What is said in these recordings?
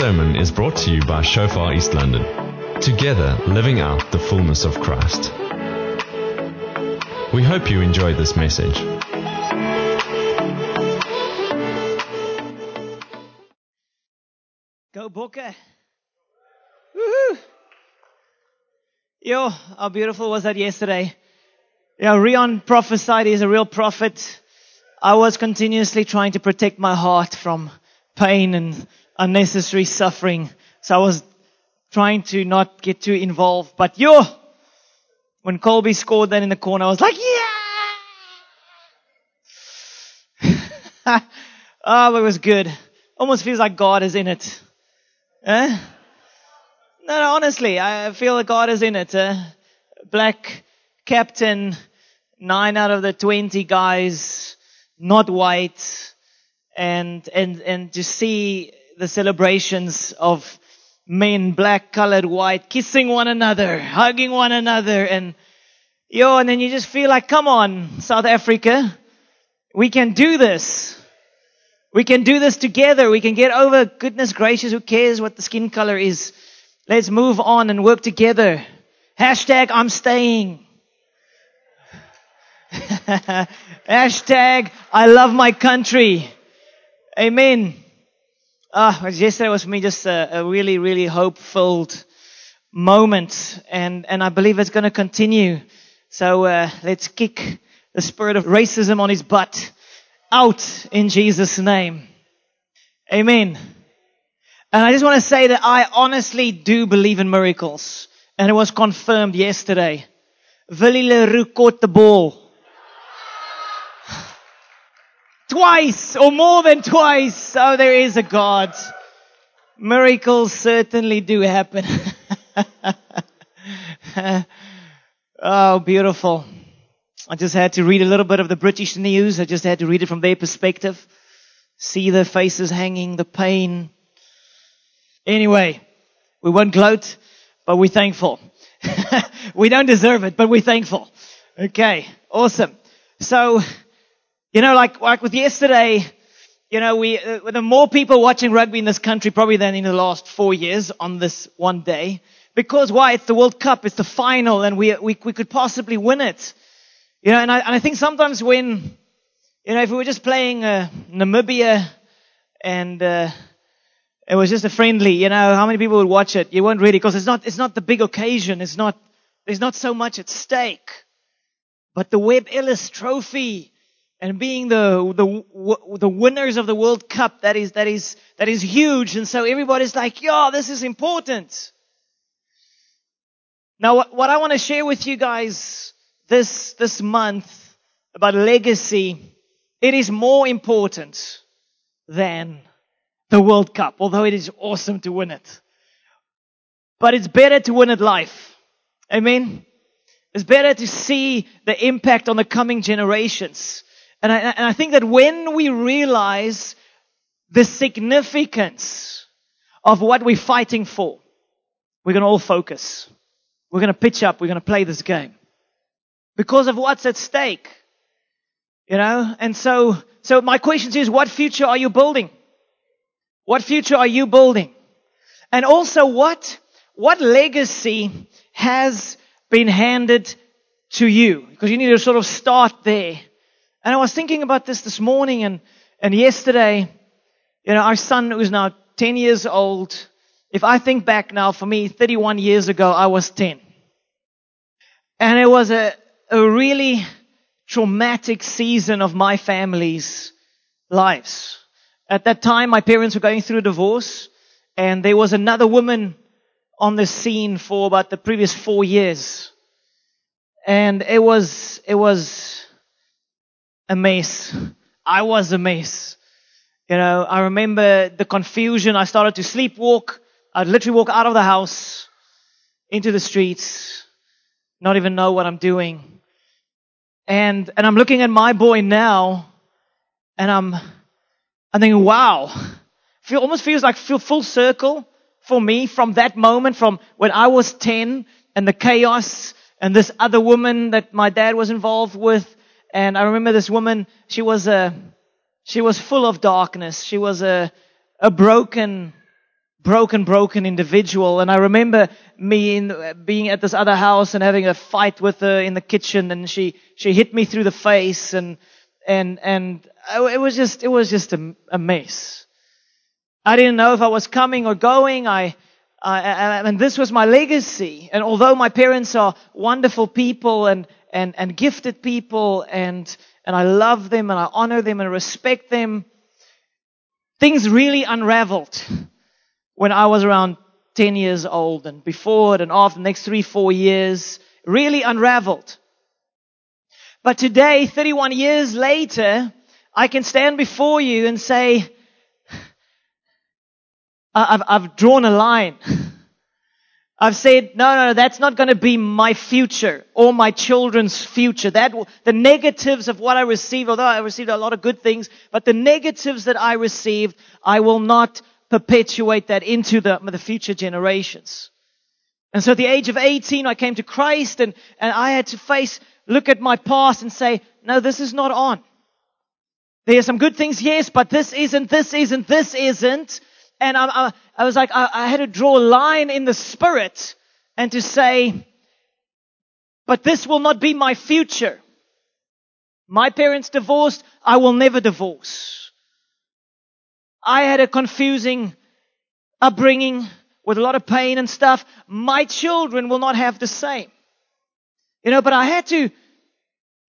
sermon is brought to you by Shofar East London. Together, living out the fullness of Christ. We hope you enjoy this message. Go Booker. Woohoo. Yo, how beautiful was that yesterday? Yeah, Rion prophesied he's a real prophet. I was continuously trying to protect my heart from pain and unnecessary suffering. So I was trying to not get too involved. But yo, when Kolbe scored that in the corner, I was like, yeah! oh, it was good. Almost feels like God is in it. Eh? No, no, honestly, I feel that God is in it. Eh? Black captain, nine out of the 20 guys, not white, and, and, and to see the celebrations of men, black, colored, white, kissing one another, hugging one another, and yo, and then you just feel like, come on, South Africa, we can do this. We can do this together. We can get over, goodness gracious, who cares what the skin color is? Let's move on and work together. Hashtag I'm staying. Hashtag I love my country. Amen. Ah, yesterday was for me just a, a really, really hope-filled moment, and and I believe it's going to continue. So uh, let's kick the spirit of racism on his butt out in Jesus' name. Amen. And I just want to say that I honestly do believe in miracles. And it was confirmed yesterday. Willie le Roux caught the ball. Twice or more than twice. So there is a God. Miracles certainly do happen. oh, beautiful. I just had to read a little bit of the British news. I just had to read it from their perspective. See the faces hanging, the pain. Anyway, we won't gloat, but we're thankful. we don't deserve it, but we're thankful. Okay, awesome. So, you know, like, like with yesterday, you know, we, uh, the more people watching rugby in this country probably than in the last four years on this one day. Because why? It's the World Cup, it's the final, and we, we, we could possibly win it. You know, and I, and I think sometimes when, you know, if we were just playing uh, Namibia and uh, it was just a friendly, you know, how many people would watch it? You won't really, because it's not, it's not the big occasion. It's not, there's not so much at stake. But the Webb Ellis Trophy and being the, the, the winners of the World Cup, that is, that is, that is huge. And so everybody's like, yo, this is important. Now, what, what I want to share with you guys this, this month about legacy, it is more important than the World Cup, although it is awesome to win it. But it's better to win it life. Amen. It's better to see the impact on the coming generations. And I, and I think that when we realize the significance of what we're fighting for, we're going to all focus. We're going to pitch up. We're going to play this game because of what's at stake. You know, and so, so my question is, what future are you building? What future are you building? And also what, what legacy has been handed to you? Because you need to sort of start there. And I was thinking about this this morning and, and yesterday, you know, our son who's now 10 years old, if I think back now, for me, 31 years ago, I was 10. And it was a, a really traumatic season of my family's lives. At that time, my parents were going through a divorce, and there was another woman on the scene for about the previous four years. And it was, it was a mess. I was a mess. You know, I remember the confusion. I started to sleepwalk. I'd literally walk out of the house into the streets, not even know what I'm doing. And, and I'm looking at my boy now, and I'm, I'm thinking, wow, feel, almost feels like feel full circle for me from that moment, from when I was 10 and the chaos and this other woman that my dad was involved with. And I remember this woman, she was a, she was full of darkness. She was a, a broken broken, broken individual. And I remember me in, being at this other house and having a fight with her in the kitchen and she, she hit me through the face and, and, and oh, it was just, it was just a, a mess. I didn't know if I was coming or going. I, I, and this was my legacy. And although my parents are wonderful people and, and, and gifted people and, and I love them and I honor them and respect them, things really unraveled when I was around 10 years old and before it and after the next three, four years, really unraveled. But today, 31 years later, I can stand before you and say, I've, I've drawn a line. I've said, no, no, no, that's not going to be my future or my children's future. That, the negatives of what I received, although I received a lot of good things, but the negatives that I received, I will not perpetuate that into the, the future generations. And so at the age of 18, I came to Christ and, and I had to face, look at my past and say, no, this is not on. There are some good things, yes, but this isn't, this isn't, this isn't. And I, I, I was like, I, I had to draw a line in the spirit and to say, but this will not be my future. My parents divorced, I will never divorce. I had a confusing upbringing with a lot of pain and stuff. My children will not have the same. You know, but I had to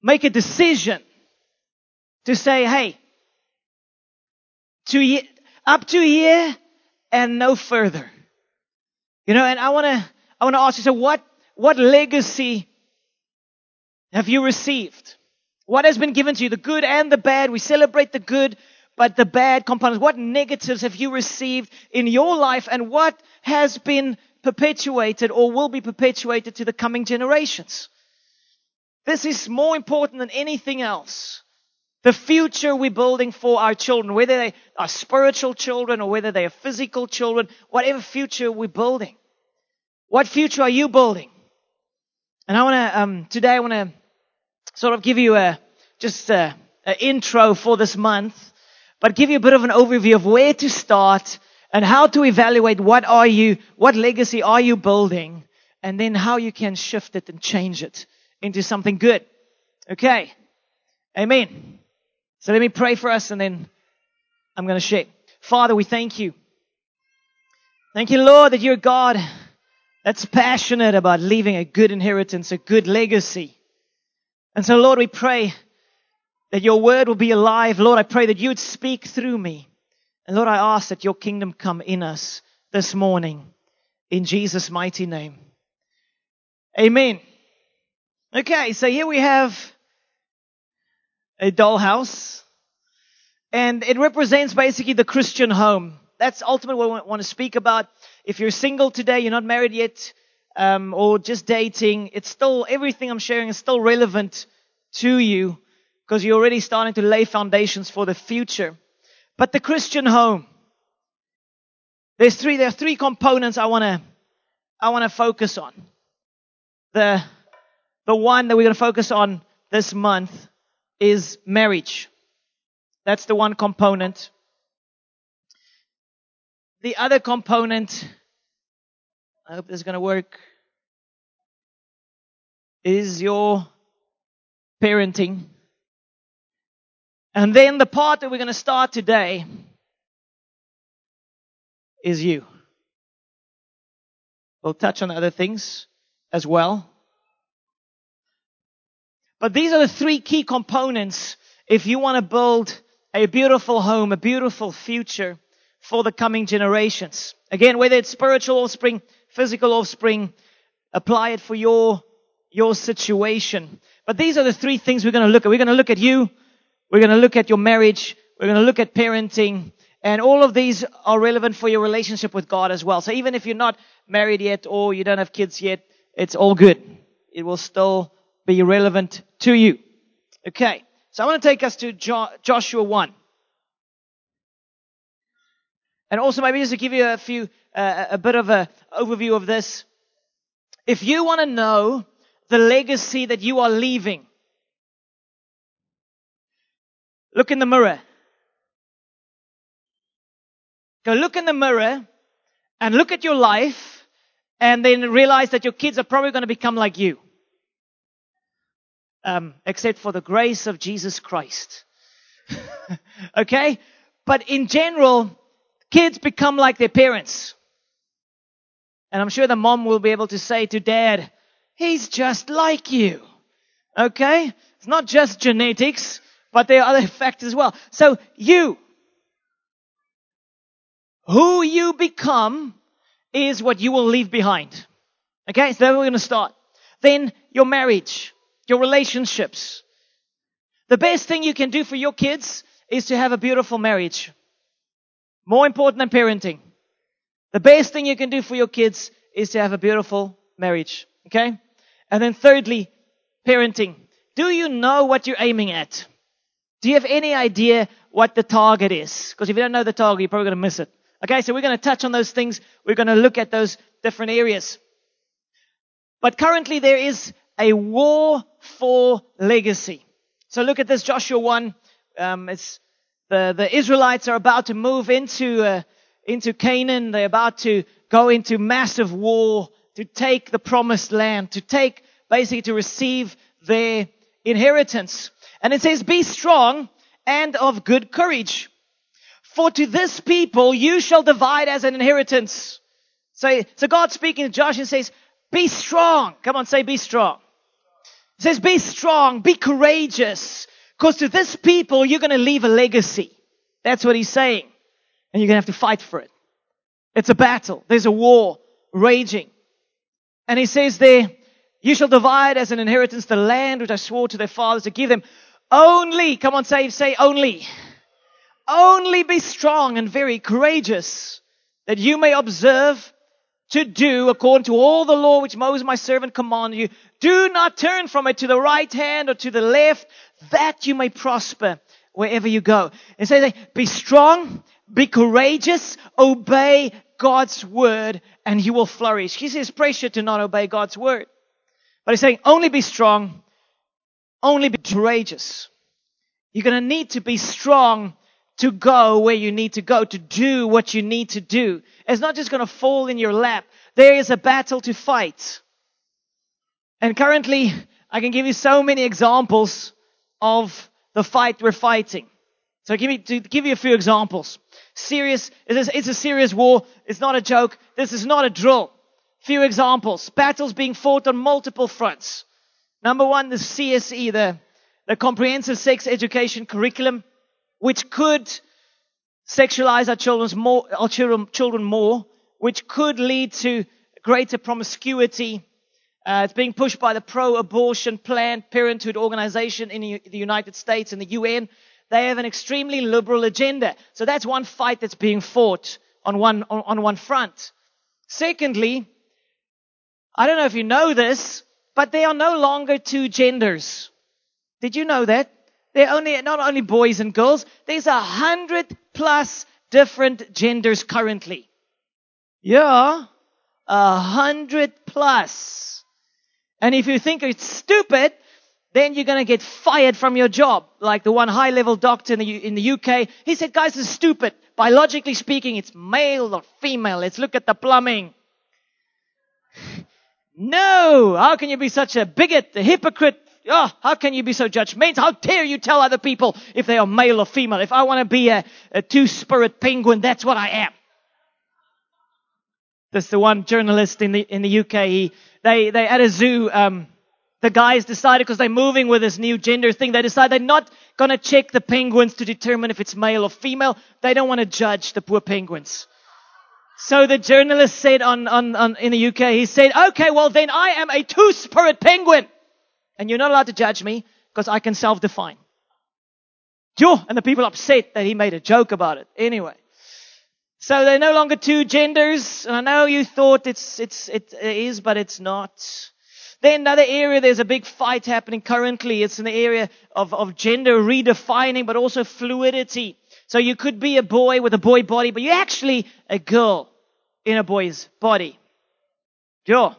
make a decision to say, hey, to up to here and no further. You know, and I want to, I want to ask you, so what, what legacy have you received? What has been given to you? The good and the bad. We celebrate the good but the bad components. What negatives have you received in your life and what has been perpetuated or will be perpetuated to the coming generations? This is more important than anything else. The future we're building for our children, whether they are spiritual children or whether they are physical children, whatever future we're building. What future are you building? And I want to, um, today I want to sort of give you a, just a, a intro for this month but give you a bit of an overview of where to start and how to evaluate what are you, what legacy are you building, and then how you can shift it and change it into something good. Okay. Amen. So let me pray for us and then I'm going to share. Father, we thank you. Thank you, Lord, that you're God that's passionate about leaving a good inheritance, a good legacy. And so, Lord, we pray that your word will be alive. Lord, I pray that you would speak through me. And Lord, I ask that your kingdom come in us this morning in Jesus' mighty name. Amen. Okay, so here we have a dollhouse and it represents basically the Christian home. That's ultimately what I want to speak about. If you're single today, you're not married yet, um, or just dating, it's still, everything I'm sharing is still relevant to you because you're already starting to lay foundations for the future. But the Christian home, there's three, there are three components I want to, I want to focus on. The, the one that we're going to focus on this month is marriage. That's the one component. The other component, I hope this is going to work, is your parenting. And then the part that we're going to start today is you. We'll touch on other things as well. But these are the three key components if you want to build a beautiful home, a beautiful future for the coming generations. Again, whether it's spiritual offspring, physical offspring, apply it for your, your situation. But these are the three things we're going to look at. We're going to look at you, we're going to look at your marriage. We're going to look at parenting. And all of these are relevant for your relationship with God as well. So even if you're not married yet or you don't have kids yet, it's all good. It will still be relevant to you. Okay. So I want to take us to jo- Joshua 1. And also maybe just to give you a few, uh, a bit of an overview of this. If you want to know the legacy that you are leaving, Look in the mirror. Go look in the mirror and look at your life and then realize that your kids are probably going to become like you. Um, except for the grace of Jesus Christ. okay? But in general, kids become like their parents. And I'm sure the mom will be able to say to dad, he's just like you. Okay? It's not just genetics, but there are other factors as well. So you, who you become is what you will leave behind. Okay? So where we're going to start. Then your marriage, your relationships. The best thing you can do for your kids is to have a beautiful marriage. More important than parenting. The best thing you can do for your kids is to have a beautiful marriage. Okay? And then thirdly, parenting. Do you know what you're aiming at? Do you have any idea what the target is? Because if you don't know the target, you're probably going to miss it. Okay, so we're going to touch on those things. We're going to look at those different areas. But currently there is a war for legacy. So look at this, Joshua 1. Um, it's the, the Israelites are about to move into, uh, into Canaan. They're about to go into massive war to take the promised land, to take, basically to receive their inheritance. And it says, be strong and of good courage. For to this people you shall divide as an inheritance. So, so God speaking to Josh and says, be strong. Come on, say be strong. It says, be strong, be courageous. Because to this people, you're going to leave a legacy. That's what he's saying. And you're going to have to fight for it. It's a battle. There's a war raging. And he says there, you shall divide as an inheritance the land which I swore to their fathers to give them. Only, come on, say, say only. Only be strong and very courageous that you may observe to do according to all the law which Moses my servant commanded you. Do not turn from it to the right hand or to the left that you may prosper wherever you go. And say, be strong, be courageous, obey God's word, and you will flourish. He says pressure to not obey God's word. But he's saying only be strong, only be courageous. You're going to need to be strong to go where you need to go, to do what you need to do. It's not just going to fall in your lap. There is a battle to fight. And currently, I can give you so many examples of the fight we're fighting. So give me, to give you a few examples. Serious, it's a serious war. It's not a joke. This is not a drill. Few examples. Battles being fought on multiple fronts. Number one, the CSE, the, the comprehensive sex education curriculum, which could sexualize our children's more, our children, children more, which could lead to greater promiscuity. Uh, it's being pushed by the pro-abortion Planned Parenthood organization in the United States and the UN. They have an extremely liberal agenda. So that's one fight that's being fought on one, on, on one front. Secondly, I don't know if you know this, but there are no longer two genders. Did you know that? There are only, not only boys and girls, there's a hundred plus different genders currently. Yeah, a hundred plus. And if you think it's stupid, then you're going to get fired from your job. Like the one high level doctor in the, in the UK. He said, guys, it's stupid. Biologically speaking, it's male or female. Let's look at the plumbing. No! How can you be such a bigot, a hypocrite? Oh, how can you be so judgmental? How dare you tell other people if they are male or female? If I want to be a, a two-spirit penguin, that's what I am. That's the one journalist in the in the UK. He, they they at a zoo. Um, the guys decided because they're moving with this new gender thing. They decide they're not gonna check the penguins to determine if it's male or female. They don't want to judge the poor penguins. So the journalist said on, on, on, in the UK, he said, okay, well then I am a two-spirit penguin. And you're not allowed to judge me because I can self-define. And the people upset that he made a joke about it. Anyway. So they're no longer two genders. And I know you thought it's, it's, it is, but it's not. Then another area, there's a big fight happening currently. It's in the area of, of gender redefining, but also fluidity. So you could be a boy with a boy body, but you're actually a girl in a boy's body. Sure.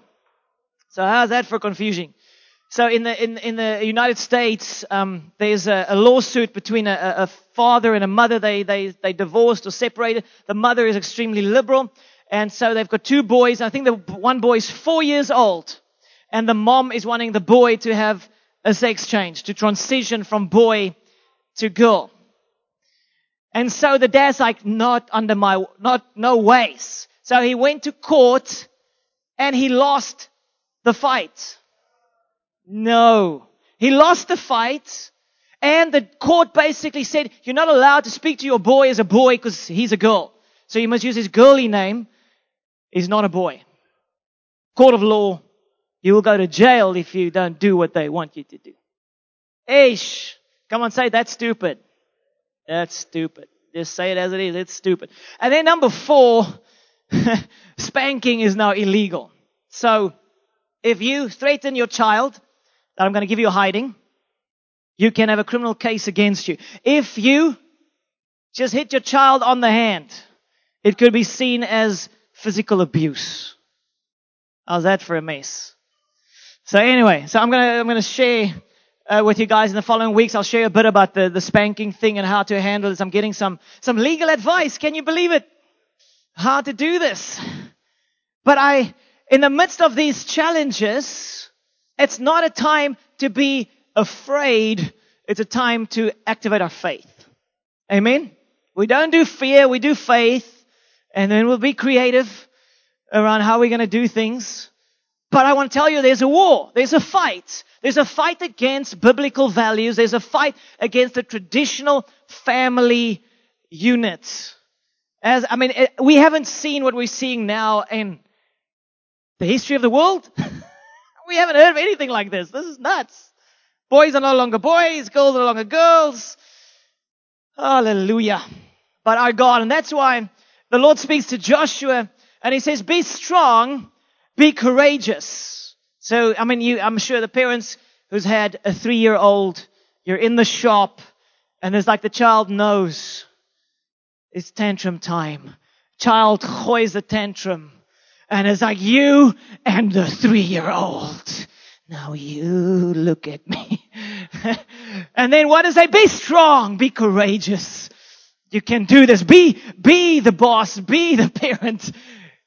So how's that for confusion? So in the in in the United States, um, there's a, a, lawsuit between a, a, father and a mother. They they they divorced or separated. The mother is extremely liberal, And so they've got two boys. I think the one boy is four years old. And the mom is wanting the boy to have a sex change, to transition from boy to girl. And so the dad's like, not under my, not, no ways. So he went to court and he lost the fight. No. He lost the fight and the court basically said, you're not allowed to speak to your boy as a boy because he's a girl. So you must use his girly name. He's not a boy. Court of law, you will go to jail if you don't do what they want you to do. Ish. Come on, say that's stupid. That's stupid. Just say it as it is. It's stupid. And then number four, spanking is now illegal. So if you threaten your child that I'm going to give you a hiding, you can have a criminal case against you. If you just hit your child on the hand, it could be seen as physical abuse. How's that for a mess? So anyway, so I'm gonna, I'm gonna share uh, with you guys in the following weeks. I'll share a bit about the, the spanking thing and how to handle this. I'm getting some, some legal advice. Can you believe it? How to do this. But I, in the midst of these challenges, it's not a time to be afraid. It's a time to activate our faith. Amen. We don't do fear. We do faith and then we'll be creative around how we're going to do things. But I want to tell you there's a war. There's a fight. There's a fight against biblical values. There's a fight against the traditional family unit. As, I mean, eh, we haven't seen what we're seeing now in the history of the world. we haven't heard of anything like this. This is nuts. Boys are no longer boys. Girls are no longer girls. Hallelujah. But our God, and that's why the Lord speaks to Joshua and he says, be strong, be courageous. So, I mean, you, I'm sure the parents who's had a three year old, you're in the shop and it's like the child knows it's tantrum time. Child hoys the tantrum and it's like you and the three year old. Now you look at me. and then what does they be strong, be courageous. You can do this. Be, be the boss. Be the parent.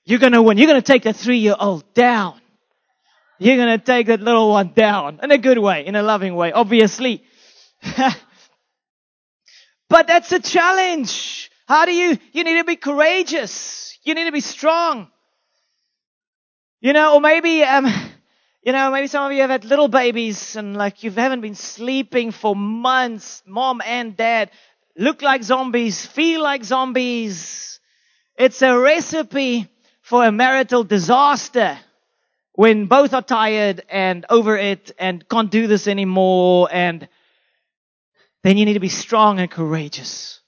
You're gonna win. You're gonna take that three year old down. You're gonna take that little one down in a good way, in a loving way, obviously. but that's a challenge. How do you, you need to be courageous. You need to be strong. You know, or maybe, um, you know, maybe some of you have had little babies and like you haven't been sleeping for months, mom and dad look like zombies, feel like zombies. It's a recipe for a marital disaster when both are tired and over it and can't do this anymore and then you need to be strong and courageous.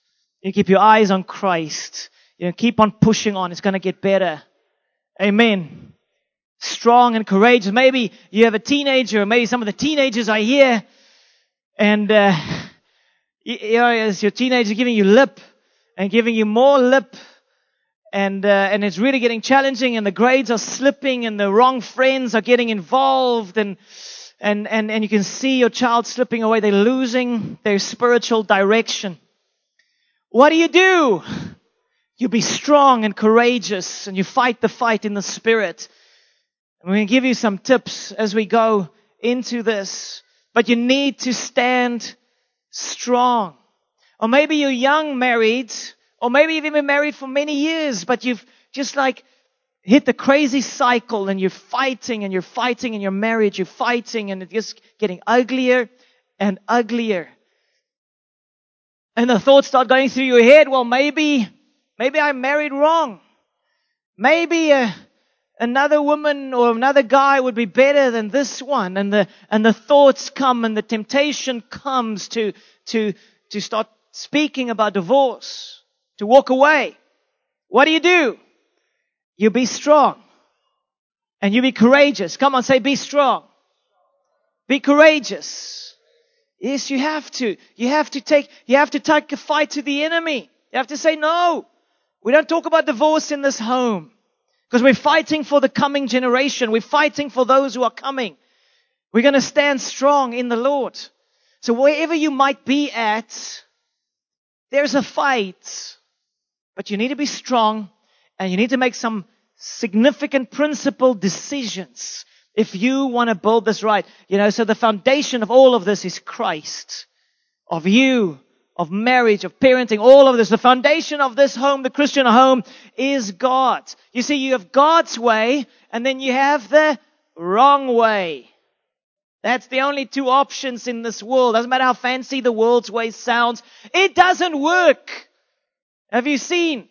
You keep your eyes on Christ. You know, keep on pushing on. It's going to get better. Amen. Strong and courageous. Maybe you have a teenager, maybe some of the teenagers are here and uh, you know, as your teenager giving you lip and giving you more lip and uh, and it's really getting challenging and the grades are slipping and the wrong friends are getting involved and and and and you can see your child slipping away. They're losing their spiritual direction. What do you do? You be strong and courageous and you fight the fight in the spirit we're going to give you some tips as we go into this but you need to stand strong. Or maybe you're young married, or maybe you've been married for many years, but you've just like hit the crazy cycle and you're fighting and you're fighting in your marriage, you're fighting and it's just getting uglier and uglier. And the thoughts start going through your head, well, maybe, maybe I married wrong. Maybe, uh, another woman or another guy would be better than this one. And the, and the thoughts come and the temptation comes to, to, to start speaking about divorce, to walk away. What do you do? You be strong and you be courageous. Come on, say be strong. Be courageous. Yes, you have to. You have to take, you have to take a fight to the enemy. You have to say no. We don't talk about divorce in this home. Because we're fighting for the coming generation. We're fighting for those who are coming. We're going to stand strong in the Lord. So wherever you might be at, there's a fight. But you need to be strong and you need to make some significant principle decisions if you want to build this right. You know, so the foundation of all of this is Christ, of you, of marriage, of parenting, all of this. The foundation of this home, the Christian home, is God. You see, you have God's way, and then you have the wrong way. That's the only two options in this world. Doesn't matter how fancy the world's way sounds. It doesn't work. Have you seen?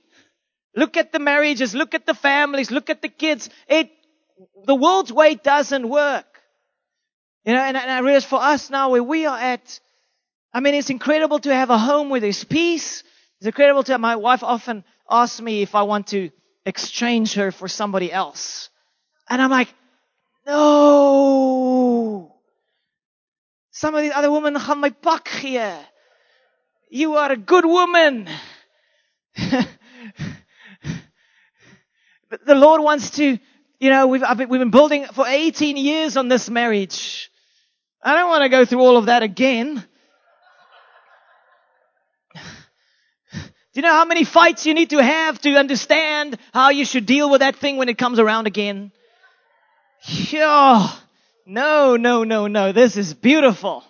Look at the marriages, look at the families, look at the kids. It the world's way doesn't work. You know, and, and I realize for us now where we are at, I mean, it's incredible to have a home where there's peace. It's incredible to have, my wife often asks me if I want to exchange her for somebody else. And I'm like, no. Some of these other women gaan my pak gee. You are a good woman. the Lord wants to you know, we've, been, we've been building for 18 years on this marriage. I don't want to go through all of that again. Do you know how many fights you need to have to understand how you should deal with that thing when it comes around again? Oh, no, no, no, no. This is beautiful.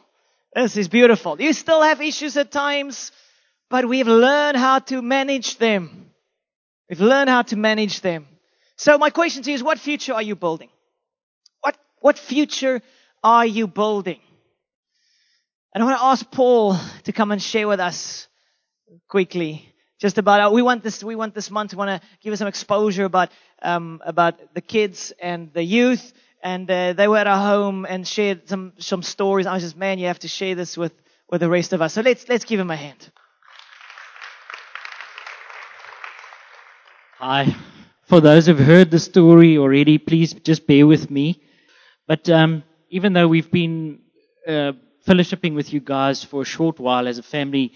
This is beautiful. You still have issues at times, but we've learned how to manage them. We've learned how to manage them. So my question to you is, what future are you building? What, what future are you building? And I want to ask Paul to come and share with us quickly just about uh, we want this we want this month to want to give us some exposure about um, about the kids and the youth and uh, they were at our home and shared some some stories. I was just man, you have to share this with with the rest of us. So let's let's give him a hand. Hi, for those who've heard the story already, please just bear with me. But um, even though we've been uh, fellowshipping with you guys for a short while as a family,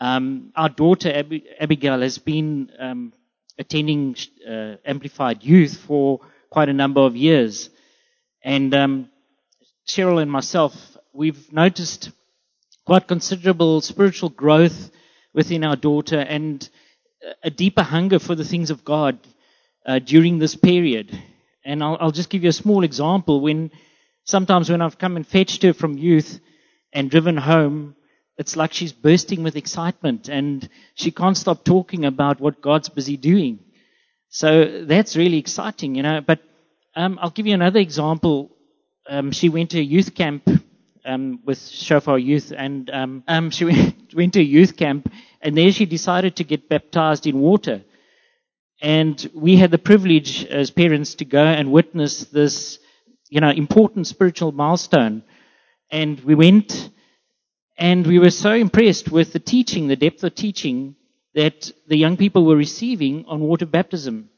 um, our daughter Ab- Abigail has been um, attending uh, Amplified Youth for quite a number of years. And um, Cheryl and myself, we've noticed quite considerable spiritual growth within our daughter and a deeper hunger for the things of God uh, during this period. And I'll, I'll, just give you a small example. When sometimes when I've come and fetched her from youth and driven home, it's like she's bursting with excitement and she can't stop talking about what God's busy doing. So that's really exciting, you know. But um, I'll give you another example. Um, she went to a youth camp um, with Shofar Youth, and um, um, she went, went to a youth camp, and there she decided to get baptized in water. And we had the privilege as parents to go and witness this, you know, important spiritual milestone. And we went and we were so impressed with the teaching, the depth of teaching that the young people were receiving on water baptism.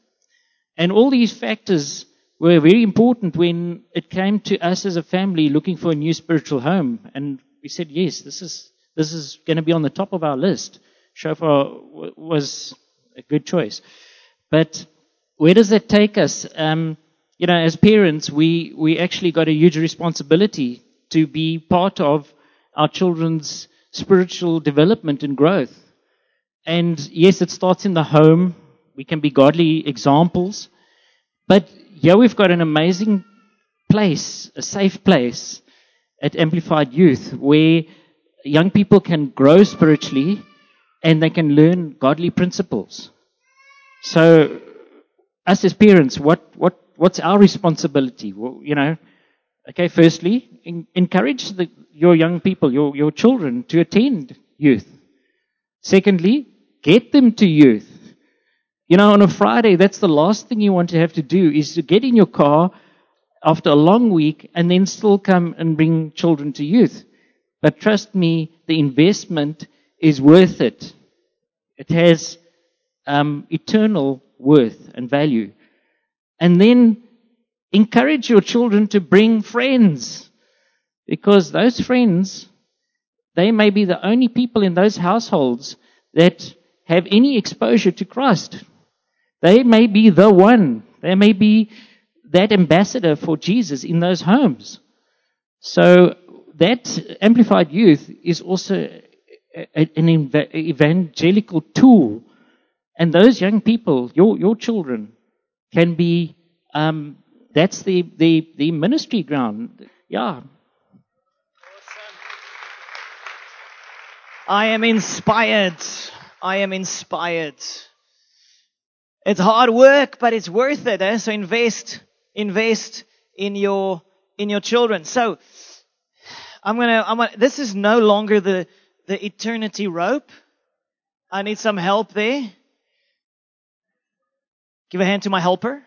And all these factors were very important when it came to us as a family looking for a new spiritual home. And we said, yes, this is, this is going to be on the top of our list. Shofar was a good choice. But where does that take us? Um, you know, as parents, we, we actually got a huge responsibility to be part of our children's spiritual development and growth. And yes, it starts in the home. We can be godly examples. But yeah, we've got an amazing place, a safe place at Amplified Youth where young people can grow spiritually and they can learn godly principles. So, us as parents, what, what, what's our responsibility? Well, you know, okay, firstly, in, encourage the, your young people, your, your children to attend youth. Secondly, get them to youth. You know, on a Friday, that's the last thing you want to have to do is to get in your car after a long week and then still come and bring children to youth. But trust me, the investment is worth it. It has um, eternal worth and value. And then encourage your children to bring friends because those friends, they may be the only people in those households that have any exposure to Christ. They may be the one. They may be that ambassador for Jesus in those homes. So that amplified youth is also an evangelical tool And those young people, your, your children, can be, um, that's the, the, the ministry ground. Yeah. I am inspired. I am inspired. It's hard work, but it's worth it. Eh? So invest, invest in your, in your children. So I'm gonna, I'm gonna, this is no longer the, the eternity rope. I need some help there. Give a hand to my helper.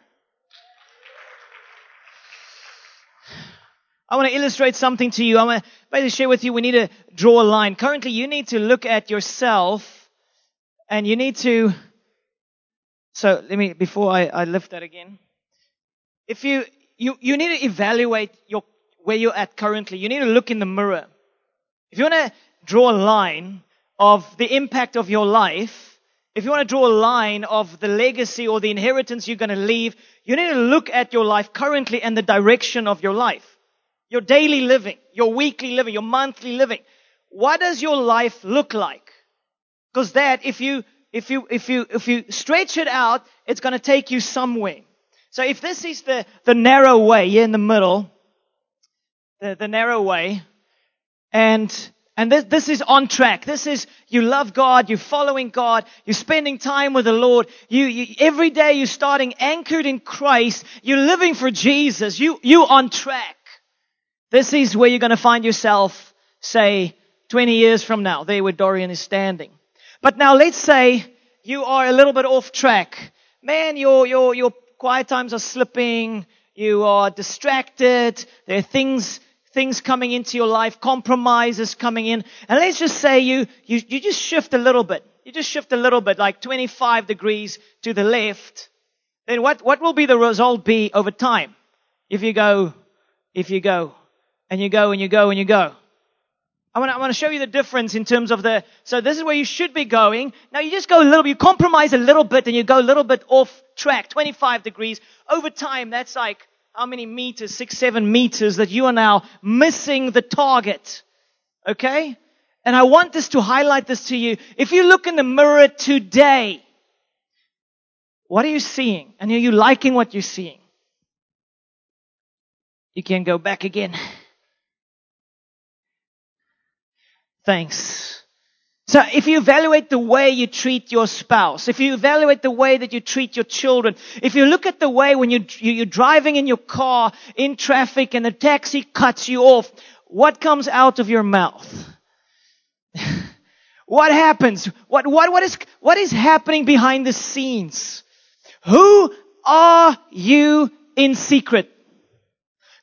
I want to illustrate something to you. I want to basically share with you. We need to draw a line. Currently, you need to look at yourself and you need to. So let me, before I, I lift that again. If you, you, you need to evaluate your, where you're at currently. You need to look in the mirror. If you want to draw a line of the impact of your life, if you want to draw a line of the legacy or the inheritance you're going to leave, you need to look at your life currently and the direction of your life. Your daily living, your weekly living, your monthly living. What does your life look like? Because that, if you, if you, if you, if you stretch it out, it's going to take you somewhere. So if this is the, the narrow way, here in the middle, the, the narrow way, and and this, this is on track. This is, you love God, you're following God, you're spending time with the Lord. You, you, every day you're starting anchored in Christ. You're living for Jesus. You, you on track. This is where you're going to find yourself, say, 20 years from now, there where Dorian is standing. But now let's say you are a little bit off track. Man, your, your, your quiet times are slipping. You are distracted. There are things, things coming into your life, compromises coming in. And let's just say you, you, you just shift a little bit. You just shift a little bit, like 25 degrees to the left. Then what, what will be the result be over time? If you go, if you go, and you go and you go and you go. I want, to, I show you the difference in terms of the, so this is where you should be going. Now you just go a little bit, you compromise a little bit and you go a little bit off track, 25 degrees. Over time, that's like how many meters, six, seven meters that you are now missing the target. Okay? And I want this to highlight this to you. If you look in the mirror today, what are you seeing? And are you liking what you're seeing? You can go back again. Thanks. So if you evaluate the way you treat your spouse, if you evaluate the way that you treat your children, if you look at the way when you, you're driving in your car in traffic and the taxi cuts you off, what comes out of your mouth? what happens? What, what, what is, what is happening behind the scenes? Who are you in secret?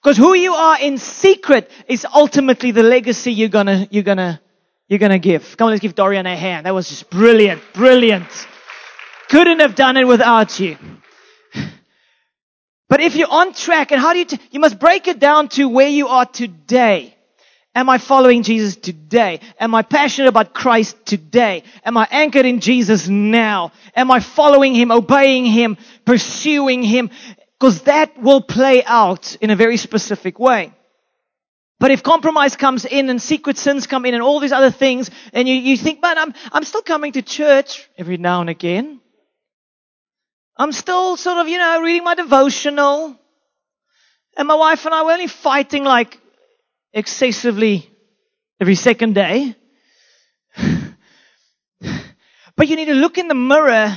Because who you are in secret is ultimately the legacy you're gonna, you're gonna, you're going to give. Come on, let's give Dorian a hand. That was just brilliant, brilliant. Couldn't have done it without you. But if you're on track, and how do you, t- you must break it down to where you are today. Am I following Jesus today? Am I passionate about Christ today? Am I anchored in Jesus now? Am I following Him, obeying Him, pursuing Him? Because that will play out in a very specific way. But if compromise comes in and secret sins come in and all these other things, and you, you think, man, I'm, I'm still coming to church every now and again. I'm still sort of, you know, reading my devotional. And my wife and I were only fighting like excessively every second day. but you need to look in the mirror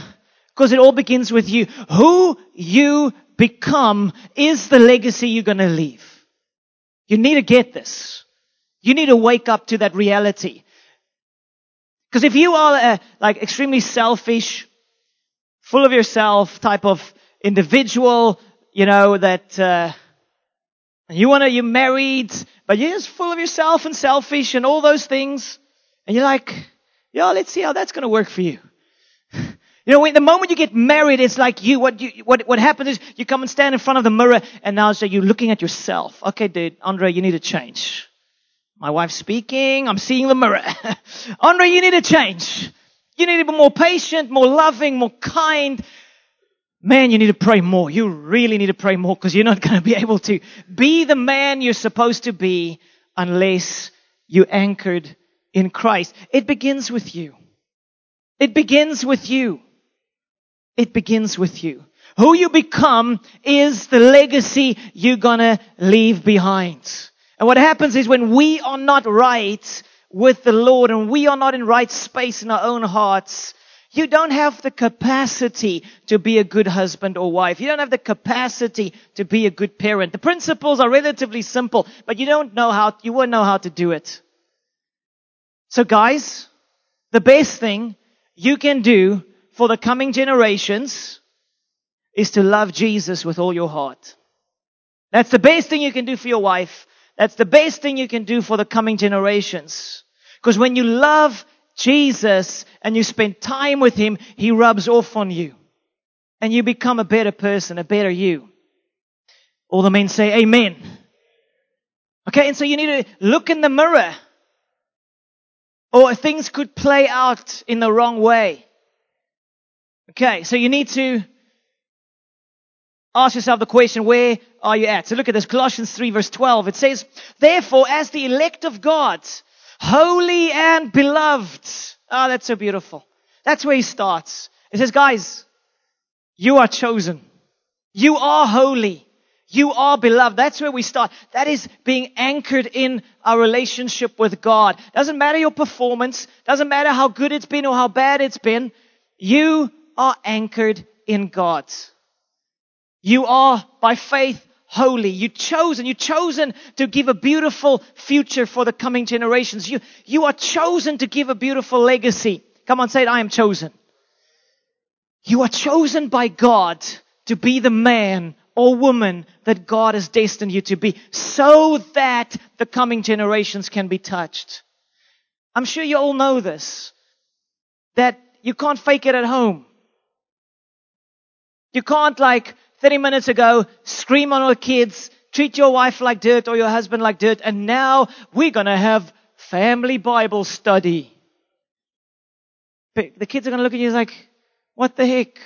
because it all begins with you. Who you become is the legacy you're going to leave. You need to get this. You need to wake up to that reality. Because if you are a, like extremely selfish, full of yourself type of individual, you know, that, uh, you wanna, you're married, but you're just full of yourself and selfish and all those things, and you're like, yo, let's see how that's gonna work for you. You know, the moment you get married, it's like you, what you, what, what happens is you come and stand in front of the mirror and now so you're looking at yourself. Okay, dude, Andre, you need to change. My wife's speaking, I'm seeing the mirror. Andre, you need to change. You need to be more patient, more loving, more kind. Man, you need to pray more. You really need to pray more because you're not going to be able to be the man you're supposed to be unless you're anchored in Christ. It begins with you. It begins with you. It begins with you. Who you become is the legacy you're gonna leave behind. And what happens is when we are not right with the Lord and we are not in right space in our own hearts, you don't have the capacity to be a good husband or wife. You don't have the capacity to be a good parent. The principles are relatively simple, but you don't know how, you won't know how to do it. So guys, the best thing you can do for the coming generations is to love Jesus with all your heart. That's the best thing you can do for your wife. That's the best thing you can do for the coming generations. Because when you love Jesus and you spend time with Him, He rubs off on you. And you become a better person, a better you. All the men say amen. Okay, and so you need to look in the mirror. Or things could play out in the wrong way. Okay, so you need to ask yourself the question, where are you at? So look at this, Colossians 3 verse 12. It says, Therefore, as the elect of God, holy and beloved. Ah, oh, that's so beautiful. That's where he starts. It says, guys, you are chosen. You are holy. You are beloved. That's where we start. That is being anchored in our relationship with God. Doesn't matter your performance. Doesn't matter how good it's been or how bad it's been. You are anchored in God. You are by faith holy. You chosen, you chosen to give a beautiful future for the coming generations. You, you are chosen to give a beautiful legacy. Come on, say it. I am chosen. You are chosen by God to be the man or woman that God has destined you to be so that the coming generations can be touched. I'm sure you all know this, that you can't fake it at home. You can't like 30 minutes ago scream on our kids, treat your wife like dirt or your husband like dirt, and now we're gonna have family Bible study. But The kids are gonna look at you like, what the heck?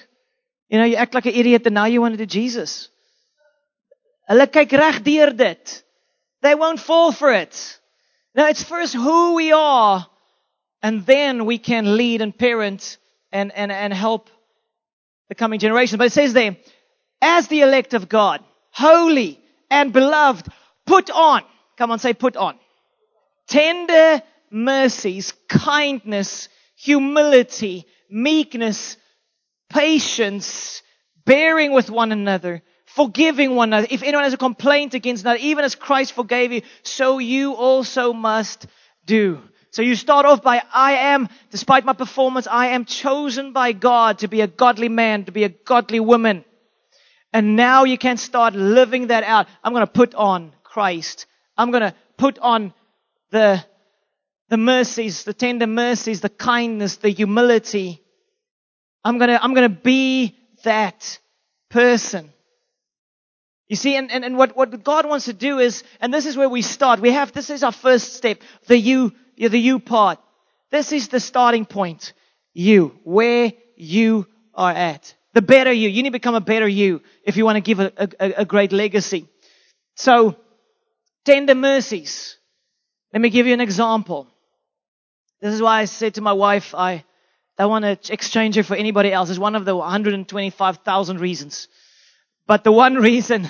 You know, you act like an idiot and now you want to do Jesus. They won't fall for it. Now it's first who we are and then we can lead and parent and, and, and help the coming generation. But it says there, as the elect of God, holy and beloved, put on. Come on, say put on. Tender mercies, kindness, humility, meekness, patience, bearing with one another, forgiving one another. If anyone has a complaint against another, even as Christ forgave you, so you also must do. So you start off by, I am, despite my performance, I am chosen by God to be a godly man, to be a godly woman. And now you can start living that out. I'm going to put on Christ. I'm going to put on the, the mercies, the tender mercies, the kindness, the humility. I'm going to, I'm going to be that person. You see, and, and, and what, what God wants to do is, and this is where we start. We have, this is our first step, the you the you part. This is the starting point. You, where you are at. The better you. You need to become a better you if you want to give a, a, a great legacy. So, tender mercies. Let me give you an example. This is why I said to my wife, I don't want to exchange her for anybody else. It's one of the 125,000 reasons. But the one reason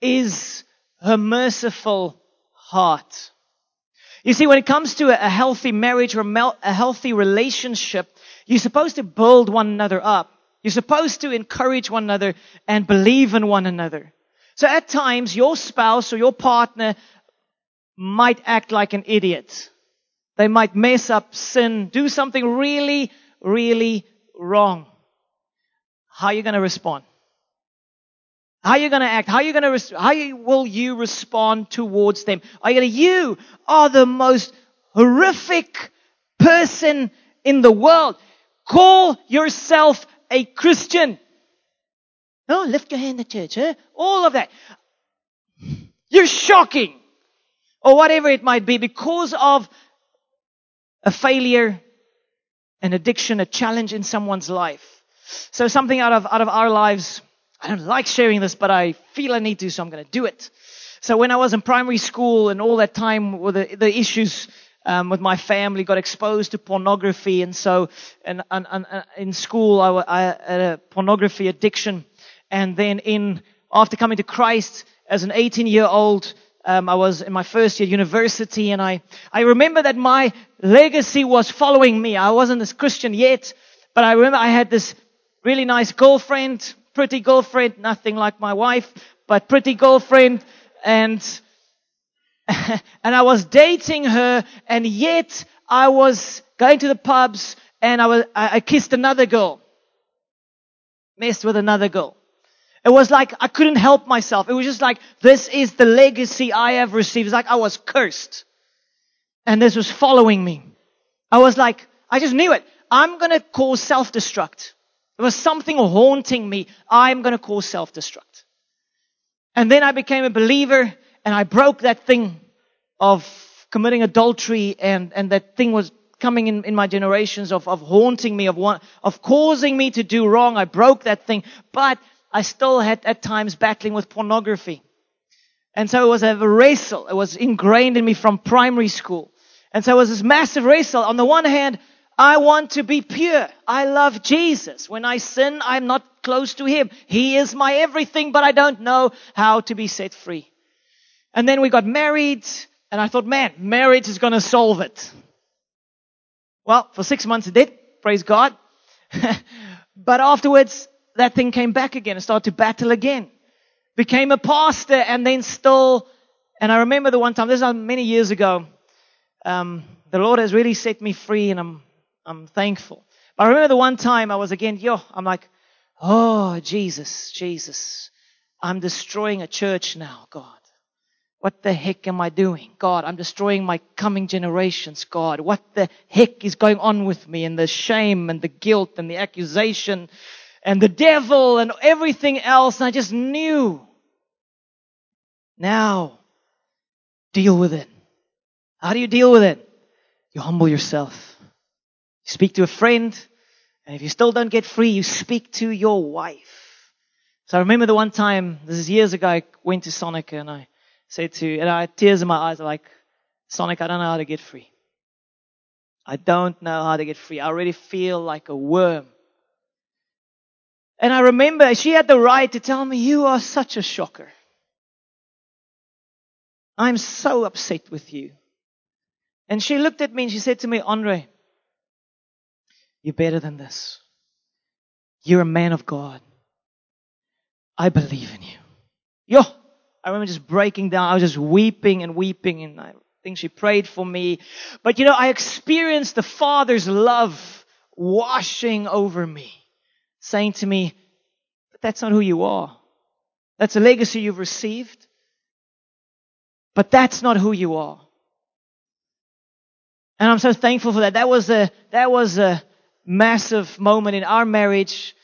is her merciful heart. You see, when it comes to a healthy marriage or a healthy relationship, you're supposed to build one another up. You're supposed to encourage one another and believe in one another. So at times, your spouse or your partner might act like an idiot. They might mess up, sin, do something really, really wrong. How are you going to respond? How are you going to act? How are you going to, how will you respond towards them? Are you going to, you are the most horrific person in the world. Call yourself a Christian. Oh, lift your hand at church, huh? All of that. You're shocking. Or whatever it might be because of a failure, an addiction, a challenge in someone's life. So something out of, out of our lives I don't like sharing this, but I feel I need to, so I'm going to do it. So when I was in primary school and all that time with the, the issues um, with my family, got exposed to pornography, and so and, and, and, and in school I, I had a pornography addiction, and then in after coming to Christ as an 18 year old, um, I was in my first year university, and I I remember that my legacy was following me. I wasn't a Christian yet, but I remember I had this really nice girlfriend, pretty girlfriend, nothing like my wife, but pretty girlfriend, and and I was dating her, and yet I was going to the pubs, and I was I, I kissed another girl, messed with another girl. It was like I couldn't help myself. It was just like this is the legacy I have received. It's like I was cursed, and this was following me. I was like, I just knew it. I'm gonna cause self-destruct. There was something haunting me. I'm gonna cause self-destruct. And then I became a believer and I broke that thing of committing adultery and, and that thing was coming in, in my generations of, of haunting me, of one, of causing me to do wrong. I broke that thing, but I still had at times battling with pornography. And so it was a wrestle. It was ingrained in me from primary school. And so it was this massive wrestle. On the one hand, I want to be pure. I love Jesus. When I sin, I'm not close to Him. He is my everything, but I don't know how to be set free. And then we got married, and I thought, man, marriage is going to solve it. Well, for six months it did. Praise God. but afterwards, that thing came back again and started to battle again. Became a pastor and then still, and I remember the one time, this is many years ago, um, the Lord has really set me free and I'm, I'm thankful. But I remember the one time I was again, yo, I'm like, oh, Jesus, Jesus, I'm destroying a church now, God. What the heck am I doing? God, I'm destroying my coming generations, God. What the heck is going on with me? And the shame and the guilt and the accusation and the devil and everything else. And I just knew. Now, deal with it. How do you deal with it? You humble yourself. Speak to a friend. And if you still don't get free, you speak to your wife. So I remember the one time, this is years ago, I went to Sonica and I said to, and I had tears in my eyes. I'm like, Sonica, I don't know how to get free. I don't know how to get free. I already feel like a worm. And I remember she had the right to tell me, you are such a shocker. I'm so upset with you. And she looked at me and she said to me, Andre, you're better than this. You're a man of God. I believe in you. Yo, I remember just breaking down. I was just weeping and weeping and I think she prayed for me. But you know, I experienced the Father's love washing over me, saying to me, but that's not who you are. That's a legacy you've received. But that's not who you are. And I'm so thankful for that. That was a, that was a massive moment in our marriage.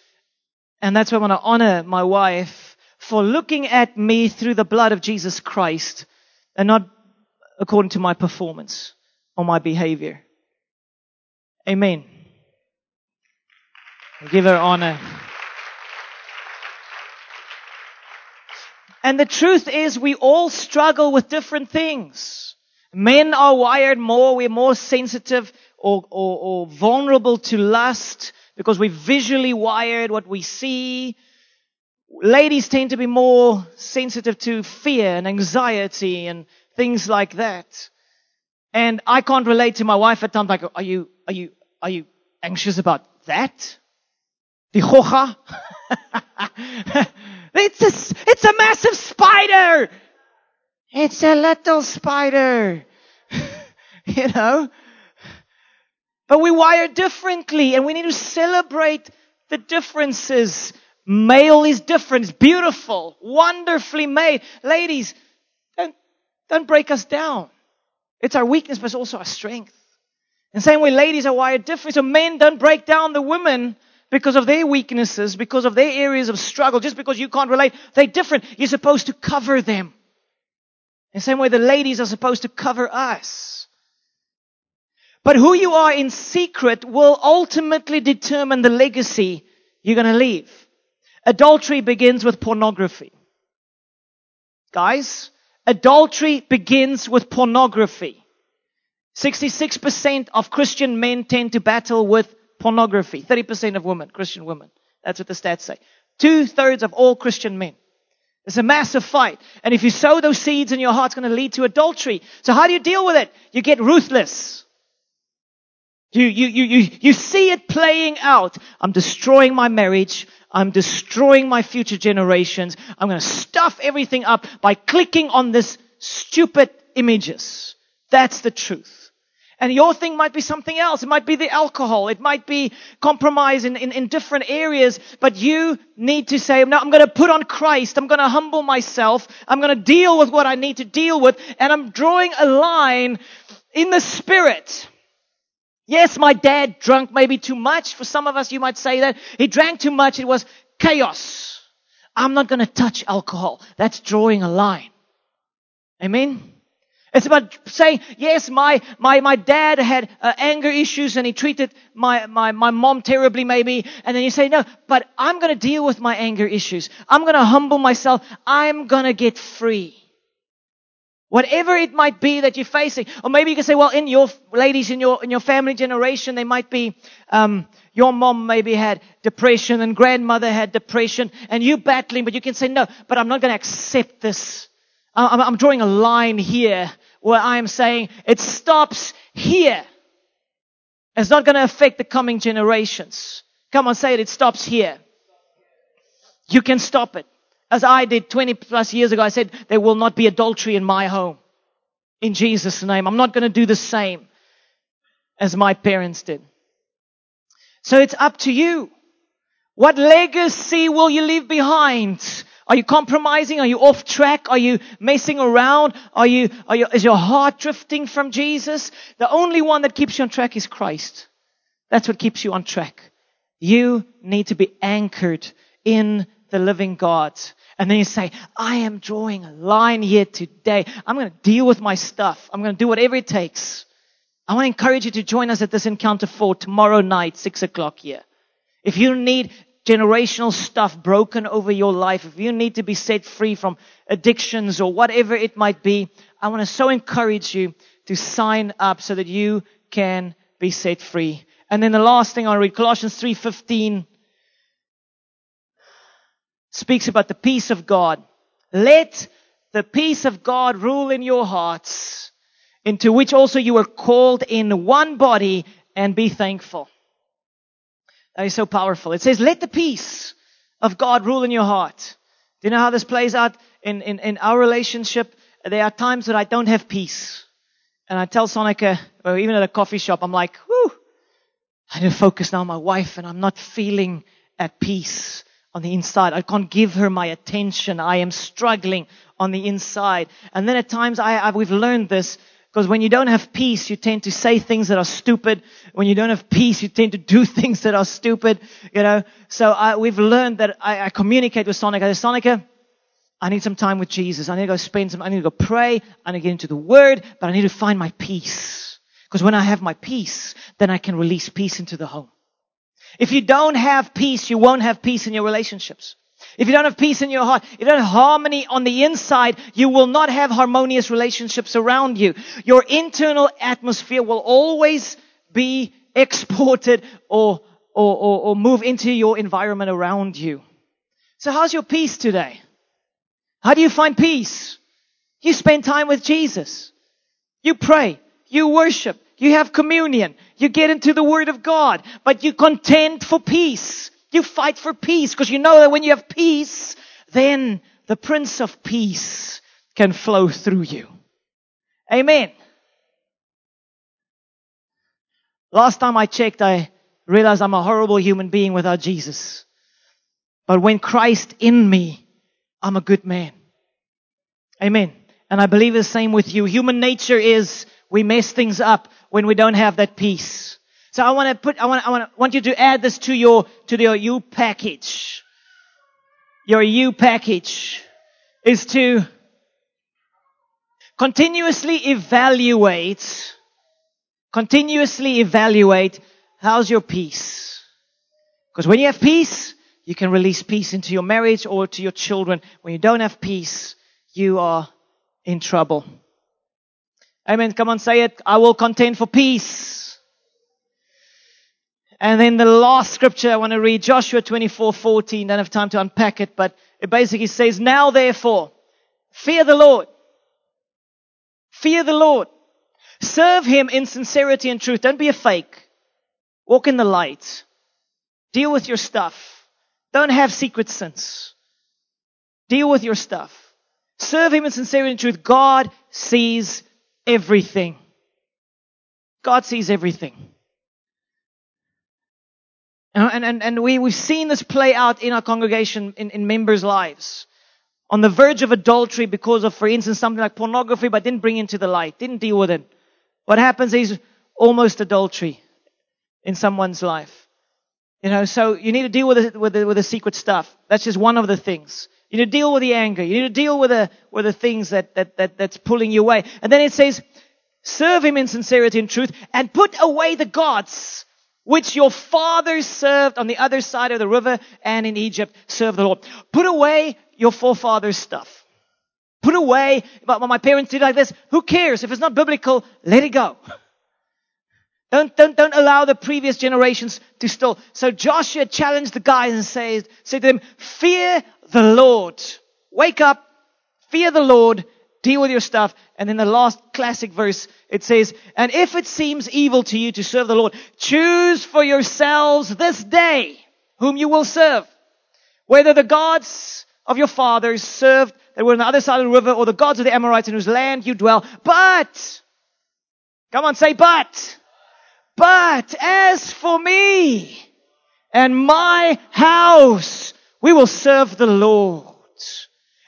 And that's why I want to honor my wife for looking at me through the blood of Jesus Christ and not according to my performance or my behavior. Amen. Give her honor. And the truth is we all struggle with different things. Men are wired more, we're more sensitive or, or, or vulnerable to lust because we're visually wired what we see. Ladies tend to be more sensitive to fear and anxiety and things like that. And I can't relate to my wife at times like, are you, are you, are you anxious about that? The chocha? it's a, it's a massive spider! It's a little spider. you know? But we wire differently and we need to celebrate the differences. Male is different. It's beautiful. Wonderfully made. Ladies, don't, don't break us down. It's our weakness, but it's also our strength. The same way, ladies are wired differently. So men don't break down the women because of their weaknesses, because of their areas of struggle. Just because you can't relate, they're different. You're supposed to cover them. In the same way, the ladies are supposed to cover us. But who you are in secret will ultimately determine the legacy you're going to leave. Adultery begins with pornography. Guys, adultery begins with pornography. 66% of Christian men tend to battle with pornography. 30% of women, Christian women. That's what the stats say. Two thirds of all Christian men. It's a massive fight. And if you sow those seeds in your heart, it's going to lead to adultery. So how do you deal with it? You get ruthless. You, you, you, you, you see it playing out. I'm destroying my marriage. I'm destroying my future generations. I'm going to stuff everything up by clicking on this stupid images. That's the truth. And your thing might be something else. It might be the alcohol. It might be compromise in, in, in different areas. But you need to say, no, I'm going to put on Christ. I'm going to humble myself. I'm going to deal with what I need to deal with. And I'm drawing a line in the spirit. Yes, my dad drank maybe too much. For some of us, you might say that. He drank too much. It was chaos. I'm not going to touch alcohol. That's drawing a line. Amen? It's about saying, yes, my, my, my dad had uh, anger issues and he treated my, my, my mom terribly maybe. And then you say, no, but I'm going to deal with my anger issues. I'm going to humble myself. I'm going to get free. Whatever it might be that you're facing. Or maybe you can say, well, in your, ladies, in your, in your family generation, they might be, um, your mom maybe had depression and grandmother had depression and you battling, but you can say, no, but I'm not going to accept this. I'm, I'm drawing a line here where I am saying it stops here. It's not going to affect the coming generations. Come on, say it. It stops here. You can stop it. As I did 20 plus years ago, I said, there will not be adultery in my home. In Jesus' name. I'm not going to do the same as my parents did. So it's up to you. What legacy will you leave behind? Are you compromising? Are you off track? Are you messing around? Are you, are you, is your heart drifting from Jesus? The only one that keeps you on track is Christ. That's what keeps you on track. You need to be anchored in the living God. And then you say, I am drawing a line here today. I'm going to deal with my stuff. I'm going to do whatever it takes. I want to encourage you to join us at this encounter for tomorrow night, six o'clock here. If you need generational stuff broken over your life, if you need to be set free from addictions or whatever it might be, I want to so encourage you to sign up so that you can be set free. And then the last thing I'll read, Colossians 3.15 speaks about the peace of God. Let the peace of God rule in your hearts, into which also you were called in one body and be thankful. That is so powerful. It says, let the peace of God rule in your heart. Do you know how this plays out in, in, in our relationship? There are times that I don't have peace. And I tell Sonica, or even at a coffee shop, I'm like, whoo, I need to focus now on my wife and I'm not feeling at peace on the inside. I can't give her my attention. I am struggling on the inside. And then at times I, I we've learned this because when you don't have peace, you tend to say things that are stupid. When you don't have peace, you tend to do things that are stupid, you know. So I, we've learned that I, I communicate with Sonica. Sonica, I need some time with Jesus. I need to go spend some, I need to go pray. I need to get into the Word, but I need to find my peace. Because when I have my peace, then I can release peace into the home. If you don't have peace, you won't have peace in your relationships. If you don't have peace in your heart, if you don't have harmony on the inside, you will not have harmonious relationships around you. Your internal atmosphere will always be exported or, or, or, or move into your environment around you. So how's your peace today? How do you find peace? You spend time with Jesus. You pray. You worship. You have communion. You get into the Word of God. But you contend for peace. You fight for peace because you know that when you have peace, then the Prince of Peace can flow through you. Amen. Last time I checked, I realized I'm a horrible human being without Jesus. But when Christ in me, I'm a good man. Amen. And I believe the same with you. Human nature is we mess things up when we don't have that peace. So I want to put, I want, I want, want you to add this to your, to your U package. Your U package is to continuously evaluate, continuously evaluate how's your peace. Because when you have peace, you can release peace into your marriage or to your children. When you don't have peace, you are in trouble. Amen. Come on, say it. I will contend for peace. And then the last scripture I want to read, Joshua 24, 14. Don't have time to unpack it, but it basically says, Now therefore, fear the Lord. Fear the Lord. Serve Him in sincerity and truth. Don't be a fake. Walk in the light. Deal with your stuff. Don't have secret sins. Deal with your stuff. Serve Him in sincerity and truth. God sees everything. God sees everything. And, and, and we, we've seen this play out in our congregation, in, in members' lives. On the verge of adultery because of, for instance, something like pornography, but didn't bring into the light, didn't deal with it. What happens is almost adultery in someone's life. You know, so you need to deal with the, with the, with the secret stuff. That's just one of the things. You need to deal with the anger. You need to deal with the, with the things that, that, that, that's pulling you away. And then it says, serve him in sincerity and truth and put away the gods which your fathers served on the other side of the river and in Egypt serve the Lord. Put away your forefathers stuff. Put away, but my parents did like this. Who cares? If it's not biblical, let it go. Don't, don't, don't allow the previous generations to still. So Joshua challenged the guys and said, said to them, fear the Lord. Wake up, fear the Lord, deal with your stuff. And then the last classic verse, it says, and if it seems evil to you to serve the Lord, choose for yourselves this day whom you will serve. Whether the gods of your fathers served that were on the other side of the river or the gods of the Amorites in whose land you dwell. But, come on, say but. But as for me and my house, we will serve the Lord.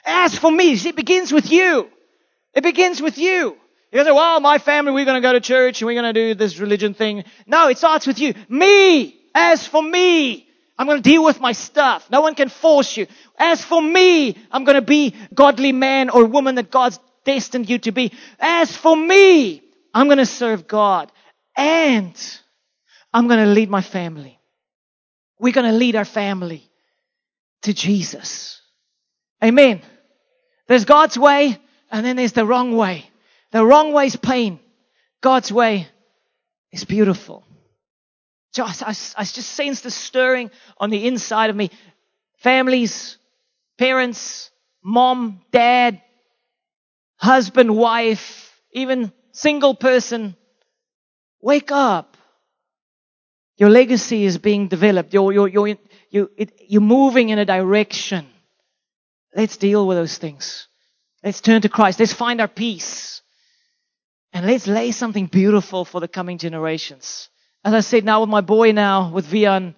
As for me, see, it begins with you. It begins with you. You say, well, my family, we're going to go to church and we're going to do this religion thing. No, it starts with you. Me. As for me, I'm going to deal with my stuff. No one can force you. As for me, I'm going to be godly man or woman that God's destined you to be. As for me, I'm going to serve God. And I'm going to lead my family. We're going to lead our family to Jesus. Amen. There's God's way and then there's the wrong way. The wrong way is pain. God's way is beautiful. Just, I, I just sense the stirring on the inside of me. Families, parents, mom, dad, husband, wife, even single person. Wake up. Your legacy is being developed. You're, you're, you're, you, it, you're moving in a direction. Let's deal with those things. Let's turn to Christ. Let's find our peace. And let's lay something beautiful for the coming generations. As I said now with my boy now, with Vian,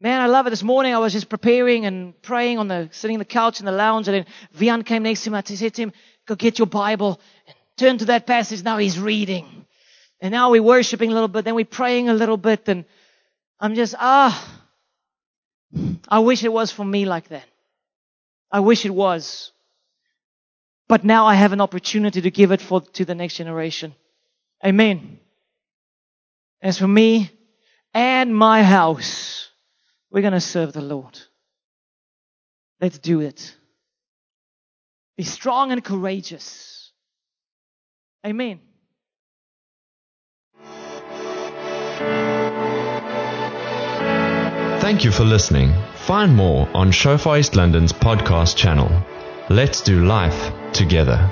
man, I love it. This morning I was just preparing and praying on the, sitting on the couch in the lounge and then Vian came next to me. I said to him, go get your Bible and turn to that passage. Now he's reading. And now we're worshiping a little bit, then we're praying a little bit and I'm just, ah, I wish it was for me like that. I wish it was. But now I have an opportunity to give it for, to the next generation. Amen. As for me and my house, we're going to serve the Lord. Let's do it. Be strong and courageous. Amen. Thank you for listening. Find more on Shofar East London's podcast channel. Let's do life together.